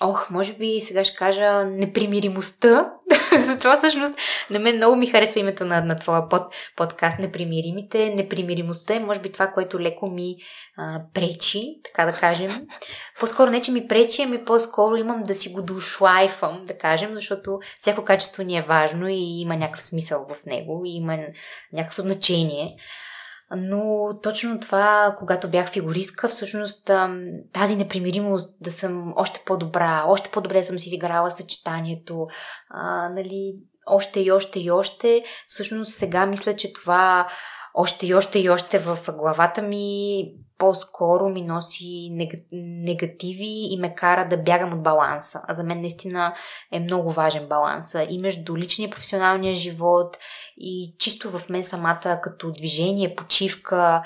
ох, може би сега ще кажа непримиримостта. Затова всъщност на мен много ми харесва името на, на твоя под, подкаст Непримиримите. Непримиримостта е може би това, което леко ми а, пречи, така да кажем. По-скоро не, че ми пречи, ами по-скоро имам да си го дошлайфам, да кажем, защото всяко качество ни е важно и има някакъв смисъл в него, и има някакво значение. Но точно това, когато бях фигуристка, всъщност тази непримиримост да съм още по-добра, още по-добре съм си изиграла съчетанието, а, нали, още и още и още. Всъщност сега мисля, че това още и още и още в главата ми по-скоро ми носи негативи и ме кара да бягам от баланса. А за мен наистина е много важен баланса и между личния и професионалния живот и чисто в мен самата като движение, почивка,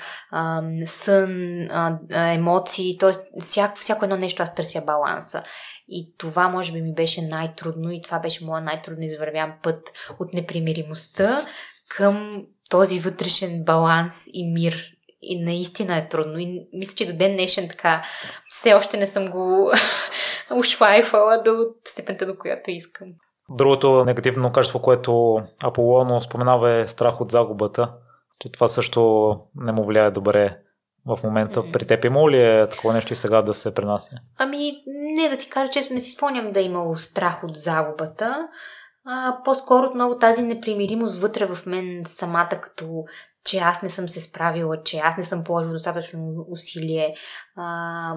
сън, емоции, т.е. Всяко, всяко едно нещо аз търся баланса. И това може би ми беше най-трудно и това беше моят най-трудно извървян път от непримиримостта към този вътрешен баланс и мир. И наистина е трудно. И мисля, че до ден днешен така все още не съм го ушлайфала до степента, до която искам. Другото негативно качество, което Аполоно споменава е страх от загубата, че това също не му влияе добре в момента. При теб има ли е такова нещо и сега да се пренася? Ами, не да ти кажа често, не си спомням да е имало страх от загубата а, по-скоро отново тази непримиримост вътре в мен самата, като че аз не съм се справила, че аз не съм положила достатъчно усилие. А,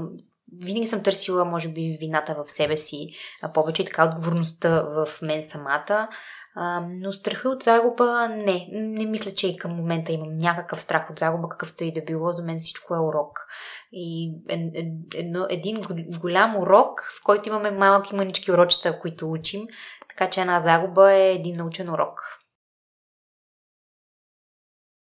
винаги съм търсила, може би, вината в себе си, а повече и така отговорността в мен самата. А, но страха от загуба, не. Не мисля, че и към момента имам някакъв страх от загуба, какъвто и да било. За мен всичко е урок. И едно, един голям урок, в който имаме малки манички урочета, които учим. Така че една загуба е един научен урок.